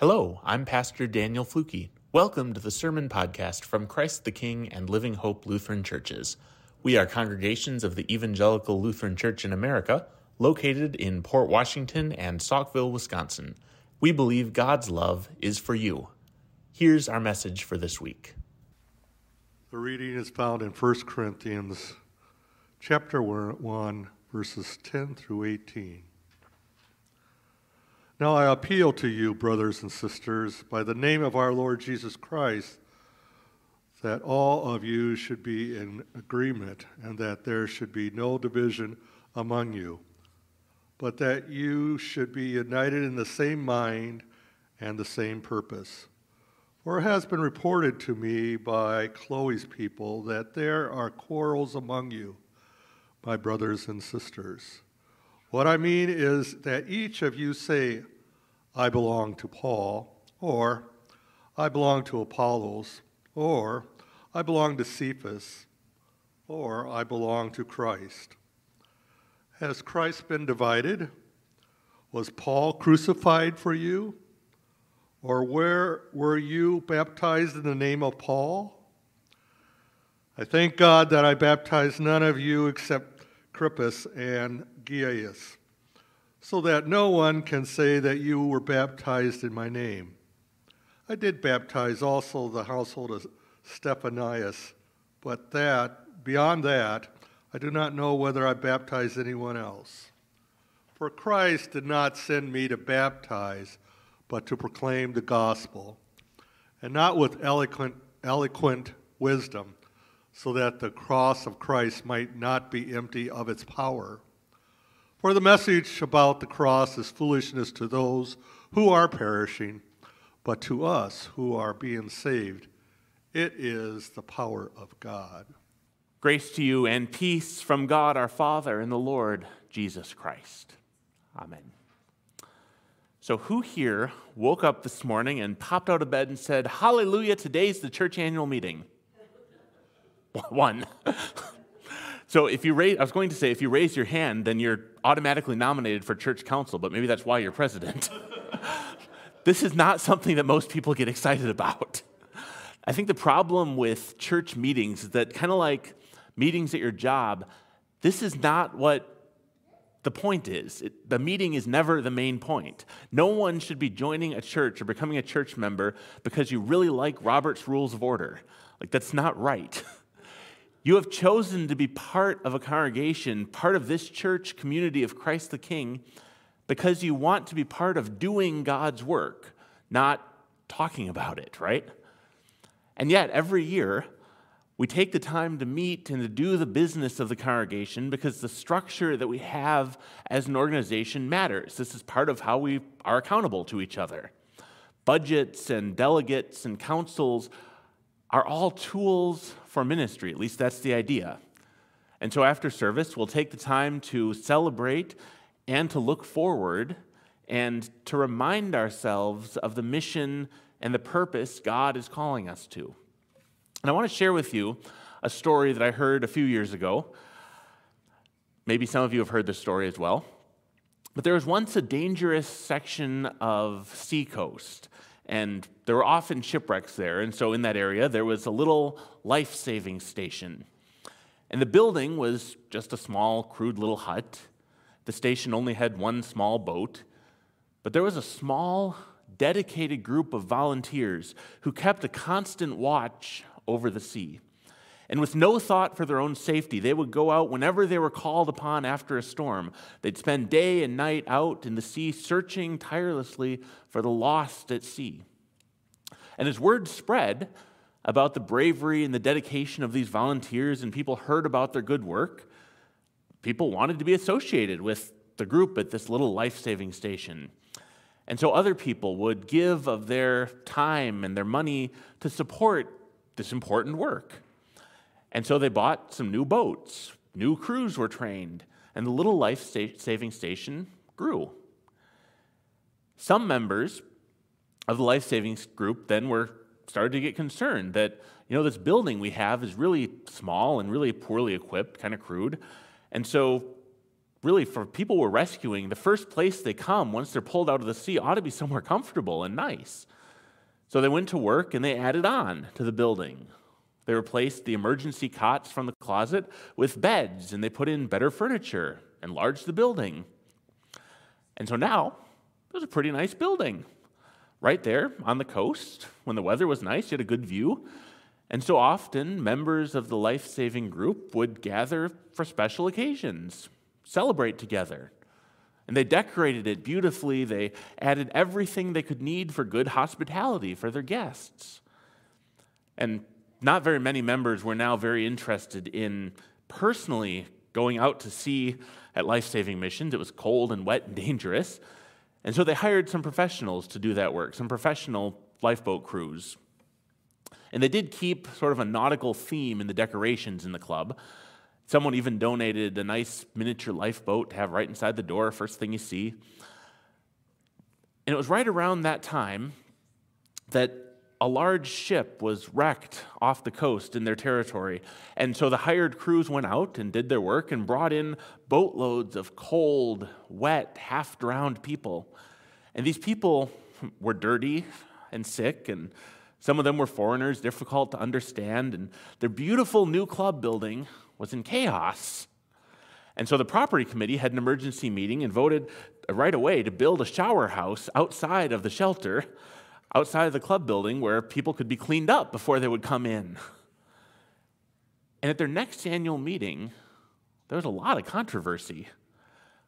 Hello, I'm Pastor Daniel Flucke. Welcome to the Sermon Podcast from Christ the King and Living Hope Lutheran Churches. We are congregations of the Evangelical Lutheran Church in America, located in Port Washington and Saukville, Wisconsin. We believe God's love is for you. Here's our message for this week. The reading is found in 1 Corinthians chapter 1 verses 10 through 18. Now I appeal to you, brothers and sisters, by the name of our Lord Jesus Christ, that all of you should be in agreement and that there should be no division among you, but that you should be united in the same mind and the same purpose. For it has been reported to me by Chloe's people that there are quarrels among you, my brothers and sisters. What I mean is that each of you say, I belong to Paul, or I belong to Apollos, or I belong to Cephas, or I belong to Christ. Has Christ been divided? Was Paul crucified for you? Or where were you baptized in the name of Paul? I thank God that I baptized none of you except Crispus and Gaius, so that no one can say that you were baptized in my name. I did baptize also the household of Stephanas, but that, beyond that, I do not know whether I baptized anyone else. For Christ did not send me to baptize, but to proclaim the gospel, and not with eloquent, eloquent wisdom, so that the cross of Christ might not be empty of its power. For the message about the cross is foolishness to those who are perishing, but to us who are being saved, it is the power of God. Grace to you and peace from God our Father and the Lord Jesus Christ. Amen. So, who here woke up this morning and popped out of bed and said, Hallelujah, today's the church annual meeting? One. so, if you raise, I was going to say, if you raise your hand, then you're automatically nominated for church council, but maybe that's why you're president. this is not something that most people get excited about. I think the problem with church meetings is that, kind of like meetings at your job, this is not what the point is. It, the meeting is never the main point. No one should be joining a church or becoming a church member because you really like Robert's Rules of Order. Like, that's not right. You have chosen to be part of a congregation, part of this church community of Christ the King, because you want to be part of doing God's work, not talking about it, right? And yet, every year, we take the time to meet and to do the business of the congregation because the structure that we have as an organization matters. This is part of how we are accountable to each other. Budgets and delegates and councils are all tools for ministry, at least that's the idea. And so after service, we'll take the time to celebrate and to look forward and to remind ourselves of the mission and the purpose God is calling us to. And I want to share with you a story that I heard a few years ago. Maybe some of you have heard this story as well. But there was once a dangerous section of seacoast and there were often shipwrecks there. And so in that area, there was a little life saving station. And the building was just a small, crude little hut. The station only had one small boat, but there was a small, dedicated group of volunteers who kept a constant watch over the sea. And with no thought for their own safety, they would go out whenever they were called upon after a storm. They'd spend day and night out in the sea searching tirelessly for the lost at sea. And as word spread about the bravery and the dedication of these volunteers, and people heard about their good work, people wanted to be associated with the group at this little life saving station. And so other people would give of their time and their money to support this important work. And so they bought some new boats, new crews were trained, and the little life saving station grew. Some members of the life savings group then were started to get concerned that you know this building we have is really small and really poorly equipped, kind of crude. And so really, for people we're rescuing, the first place they come once they're pulled out of the sea ought to be somewhere comfortable and nice. So they went to work and they added on to the building. They replaced the emergency cots from the closet with beds and they put in better furniture, enlarged the building. And so now, it was a pretty nice building. Right there on the coast, when the weather was nice, you had a good view. And so often, members of the life saving group would gather for special occasions, celebrate together. And they decorated it beautifully. They added everything they could need for good hospitality for their guests. And not very many members were now very interested in personally going out to sea at life saving missions. It was cold and wet and dangerous. And so they hired some professionals to do that work, some professional lifeboat crews. And they did keep sort of a nautical theme in the decorations in the club. Someone even donated a nice miniature lifeboat to have right inside the door, first thing you see. And it was right around that time that a large ship was wrecked off the coast in their territory. And so the hired crews went out and did their work and brought in boatloads of cold, wet, half drowned people. And these people were dirty and sick, and some of them were foreigners, difficult to understand. And their beautiful new club building was in chaos. And so the property committee had an emergency meeting and voted right away to build a shower house outside of the shelter outside of the club building where people could be cleaned up before they would come in. And at their next annual meeting, there was a lot of controversy.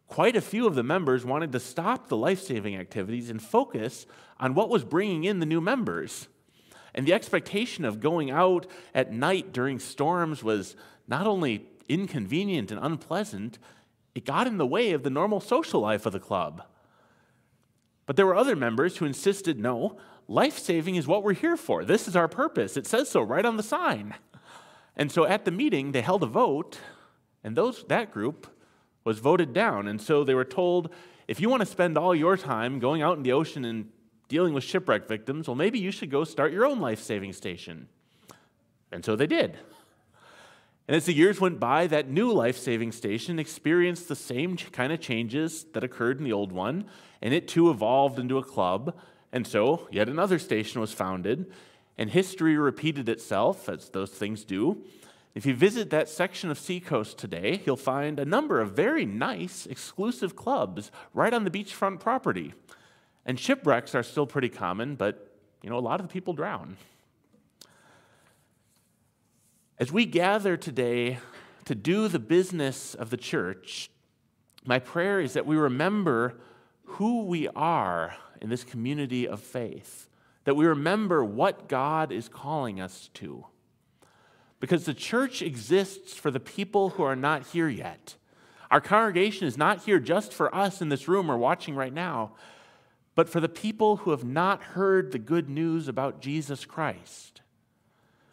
Quite a few of the members wanted to stop the life saving activities and focus on what was bringing in the new members. And the expectation of going out at night during storms was not only inconvenient and unpleasant, it got in the way of the normal social life of the club. But there were other members who insisted no, life saving is what we're here for. This is our purpose. It says so right on the sign. And so at the meeting, they held a vote, and those, that group was voted down. And so they were told if you want to spend all your time going out in the ocean and dealing with shipwreck victims, well, maybe you should go start your own life saving station. And so they did. And as the years went by, that new life saving station experienced the same kind of changes that occurred in the old one, and it too evolved into a club and so, yet another station was founded, and history repeated itself, as those things do. If you visit that section of Seacoast today, you'll find a number of very nice, exclusive clubs right on the beachfront property. And shipwrecks are still pretty common, but you know, a lot of the people drown. As we gather today to do the business of the church, my prayer is that we remember who we are in this community of faith, that we remember what God is calling us to. Because the church exists for the people who are not here yet. Our congregation is not here just for us in this room or watching right now, but for the people who have not heard the good news about Jesus Christ.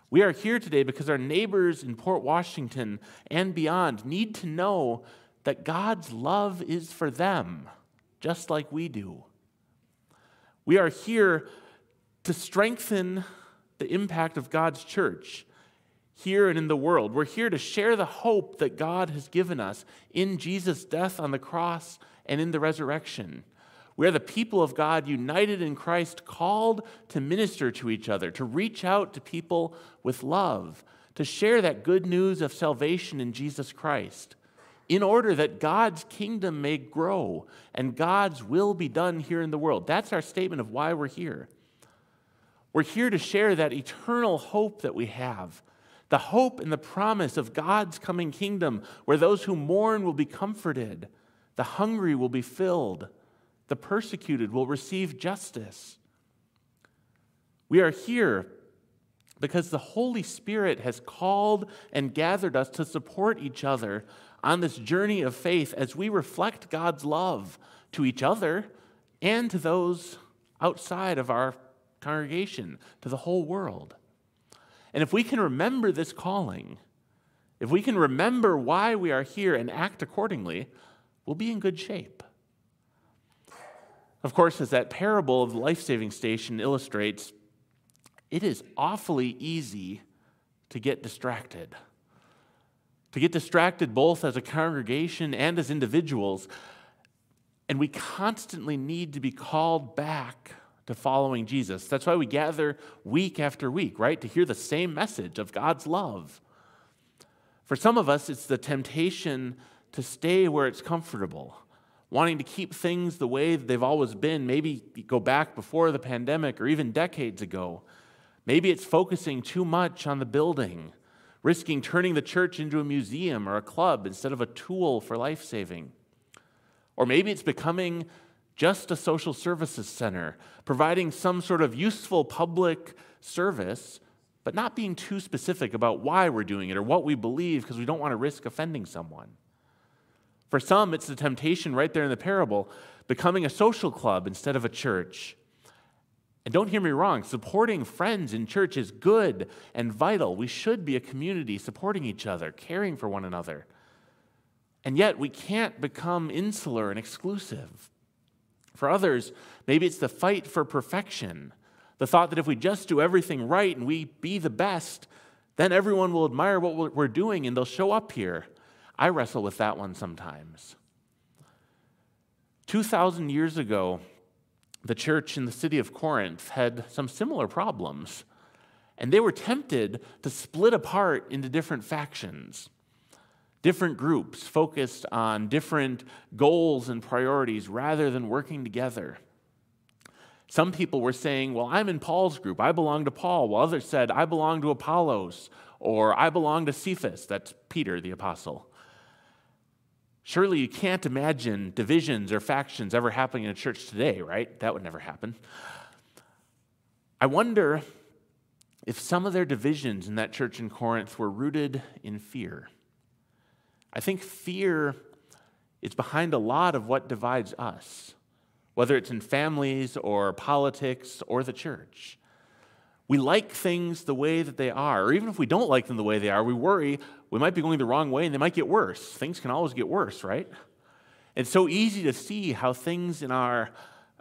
We are here today because our neighbors in Port Washington and beyond need to know that God's love is for them, just like we do. We are here to strengthen the impact of God's church here and in the world. We're here to share the hope that God has given us in Jesus' death on the cross and in the resurrection. We are the people of God united in Christ, called to minister to each other, to reach out to people with love, to share that good news of salvation in Jesus Christ in order that God's kingdom may grow and God's will be done here in the world. That's our statement of why we're here. We're here to share that eternal hope that we have, the hope and the promise of God's coming kingdom, where those who mourn will be comforted, the hungry will be filled, the persecuted will receive justice. We are here because the Holy Spirit has called and gathered us to support each other on this journey of faith as we reflect God's love to each other and to those outside of our congregation, to the whole world. And if we can remember this calling, if we can remember why we are here and act accordingly, we'll be in good shape. Of course, as that parable of the life saving station illustrates, it is awfully easy to get distracted. To get distracted both as a congregation and as individuals. And we constantly need to be called back to following Jesus. That's why we gather week after week, right? To hear the same message of God's love. For some of us, it's the temptation to stay where it's comfortable, wanting to keep things the way they've always been, maybe go back before the pandemic or even decades ago. Maybe it's focusing too much on the building, risking turning the church into a museum or a club instead of a tool for life saving. Or maybe it's becoming just a social services center, providing some sort of useful public service, but not being too specific about why we're doing it or what we believe because we don't want to risk offending someone. For some, it's the temptation right there in the parable, becoming a social club instead of a church. And don't hear me wrong, supporting friends in church is good and vital. We should be a community supporting each other, caring for one another. And yet, we can't become insular and exclusive. For others, maybe it's the fight for perfection, the thought that if we just do everything right and we be the best, then everyone will admire what we're doing and they'll show up here. I wrestle with that one sometimes. 2,000 years ago, the church in the city of Corinth had some similar problems, and they were tempted to split apart into different factions, different groups focused on different goals and priorities rather than working together. Some people were saying, Well, I'm in Paul's group. I belong to Paul. While others said, I belong to Apollos, or I belong to Cephas. That's Peter, the apostle. Surely you can't imagine divisions or factions ever happening in a church today, right? That would never happen. I wonder if some of their divisions in that church in Corinth were rooted in fear. I think fear is behind a lot of what divides us, whether it's in families or politics or the church. We like things the way that they are, or even if we don't like them the way they are, we worry we might be going the wrong way and they might get worse. Things can always get worse, right? It's so easy to see how things in our,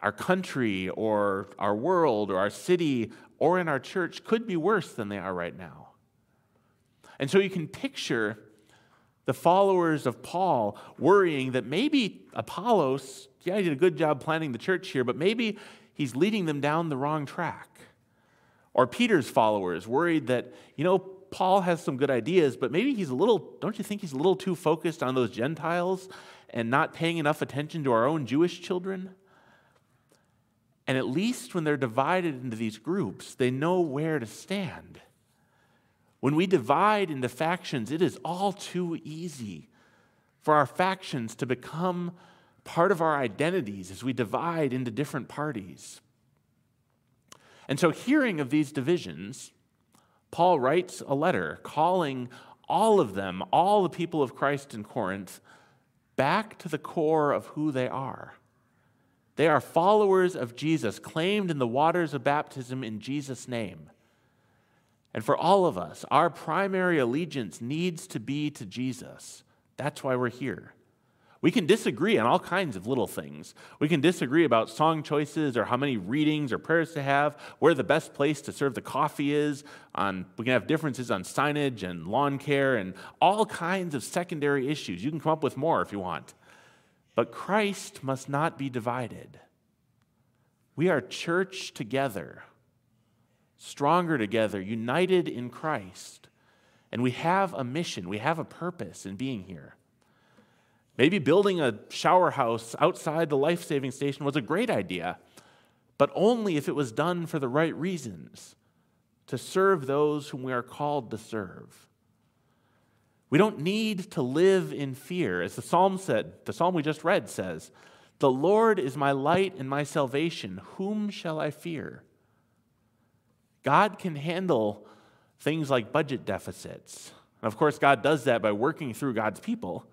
our country or our world or our city or in our church could be worse than they are right now. And so you can picture the followers of Paul worrying that maybe Apollos, yeah, he did a good job planning the church here, but maybe he's leading them down the wrong track. Or Peter's followers worried that, you know, Paul has some good ideas, but maybe he's a little, don't you think he's a little too focused on those Gentiles and not paying enough attention to our own Jewish children? And at least when they're divided into these groups, they know where to stand. When we divide into factions, it is all too easy for our factions to become part of our identities as we divide into different parties. And so, hearing of these divisions, Paul writes a letter calling all of them, all the people of Christ in Corinth, back to the core of who they are. They are followers of Jesus, claimed in the waters of baptism in Jesus' name. And for all of us, our primary allegiance needs to be to Jesus. That's why we're here. We can disagree on all kinds of little things. We can disagree about song choices or how many readings or prayers to have, where the best place to serve the coffee is. On, we can have differences on signage and lawn care and all kinds of secondary issues. You can come up with more if you want. But Christ must not be divided. We are church together, stronger together, united in Christ. And we have a mission, we have a purpose in being here. Maybe building a shower house outside the life saving station was a great idea, but only if it was done for the right reasons to serve those whom we are called to serve. We don't need to live in fear. As the psalm said, the psalm we just read says, The Lord is my light and my salvation. Whom shall I fear? God can handle things like budget deficits. Of course, God does that by working through God's people.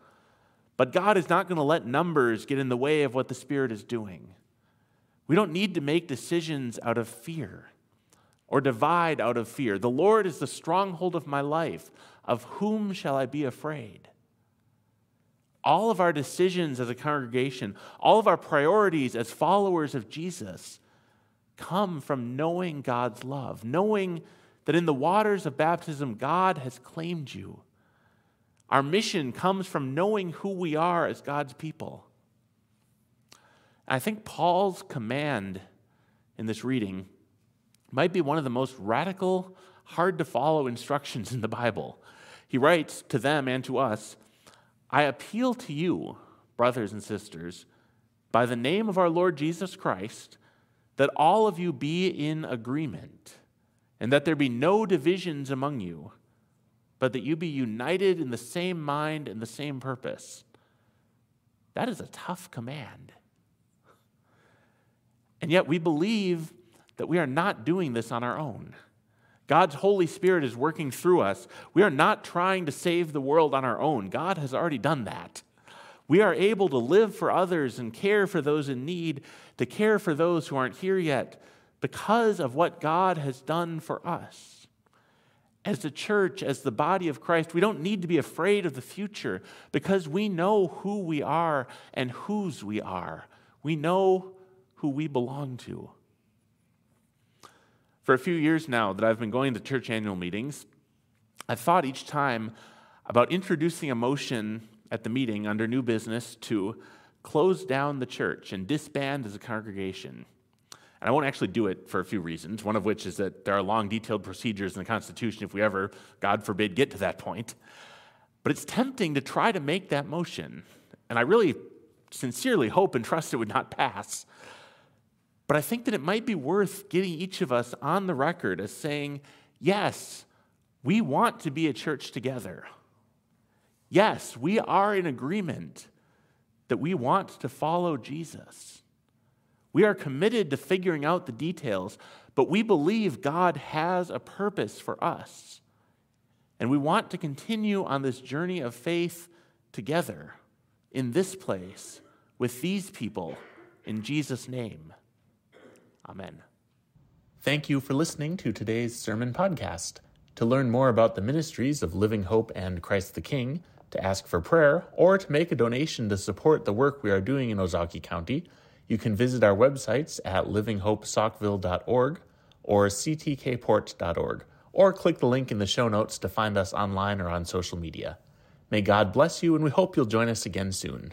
But God is not going to let numbers get in the way of what the Spirit is doing. We don't need to make decisions out of fear or divide out of fear. The Lord is the stronghold of my life. Of whom shall I be afraid? All of our decisions as a congregation, all of our priorities as followers of Jesus come from knowing God's love, knowing that in the waters of baptism, God has claimed you Our mission comes from knowing who we are as God's people. I think Paul's command in this reading might be one of the most radical, hard to follow instructions in the Bible. He writes to them and to us I appeal to you, brothers and sisters, by the name of our Lord Jesus Christ, that all of you be in agreement, and that there be no divisions among you, but that you be united in the same mind and the same purpose. That is a tough command. And yet we believe that we are not doing this on our own. God's Holy Spirit is working through us. We are not trying to save the world on our own. God has already done that. We are able to live for others and care for those in need, to care for those who aren't here yet, because of what God has done for us. As the church, as the body of Christ, we don't need to be afraid of the future because we know who we are and whose we are. We know who we belong to. For a few years now that I've been going to church annual meetings, I've thought each time about introducing a motion at the meeting under new business to close down the church and disband as a congregation. And I won't actually do it for a few reasons, one of which is that there are long, detailed procedures in the Constitution if we ever, God forbid, get to that point. But it's tempting to try to make that motion. And I really sincerely hope and trust it would not pass. But I think that it might be worth getting each of us on the record as saying, yes, we want to be a church together. Yes, we are in agreement that we want to follow Jesus. We are committed to figuring out the details, but we believe God has a purpose for us. And we want to continue on this journey of faith together in this place with these people in Jesus' name. Amen. Thank you for listening to today's sermon podcast. To learn more about the ministries of Living Hope and Christ the King, to ask for prayer, or to make a donation to support the work we are doing in Ozaukee County, you can visit our websites at livinghopesaukville.org or ctkport.org, or click the link in the show notes to find us online or on social media. May God bless you, and we hope you'll join us again soon.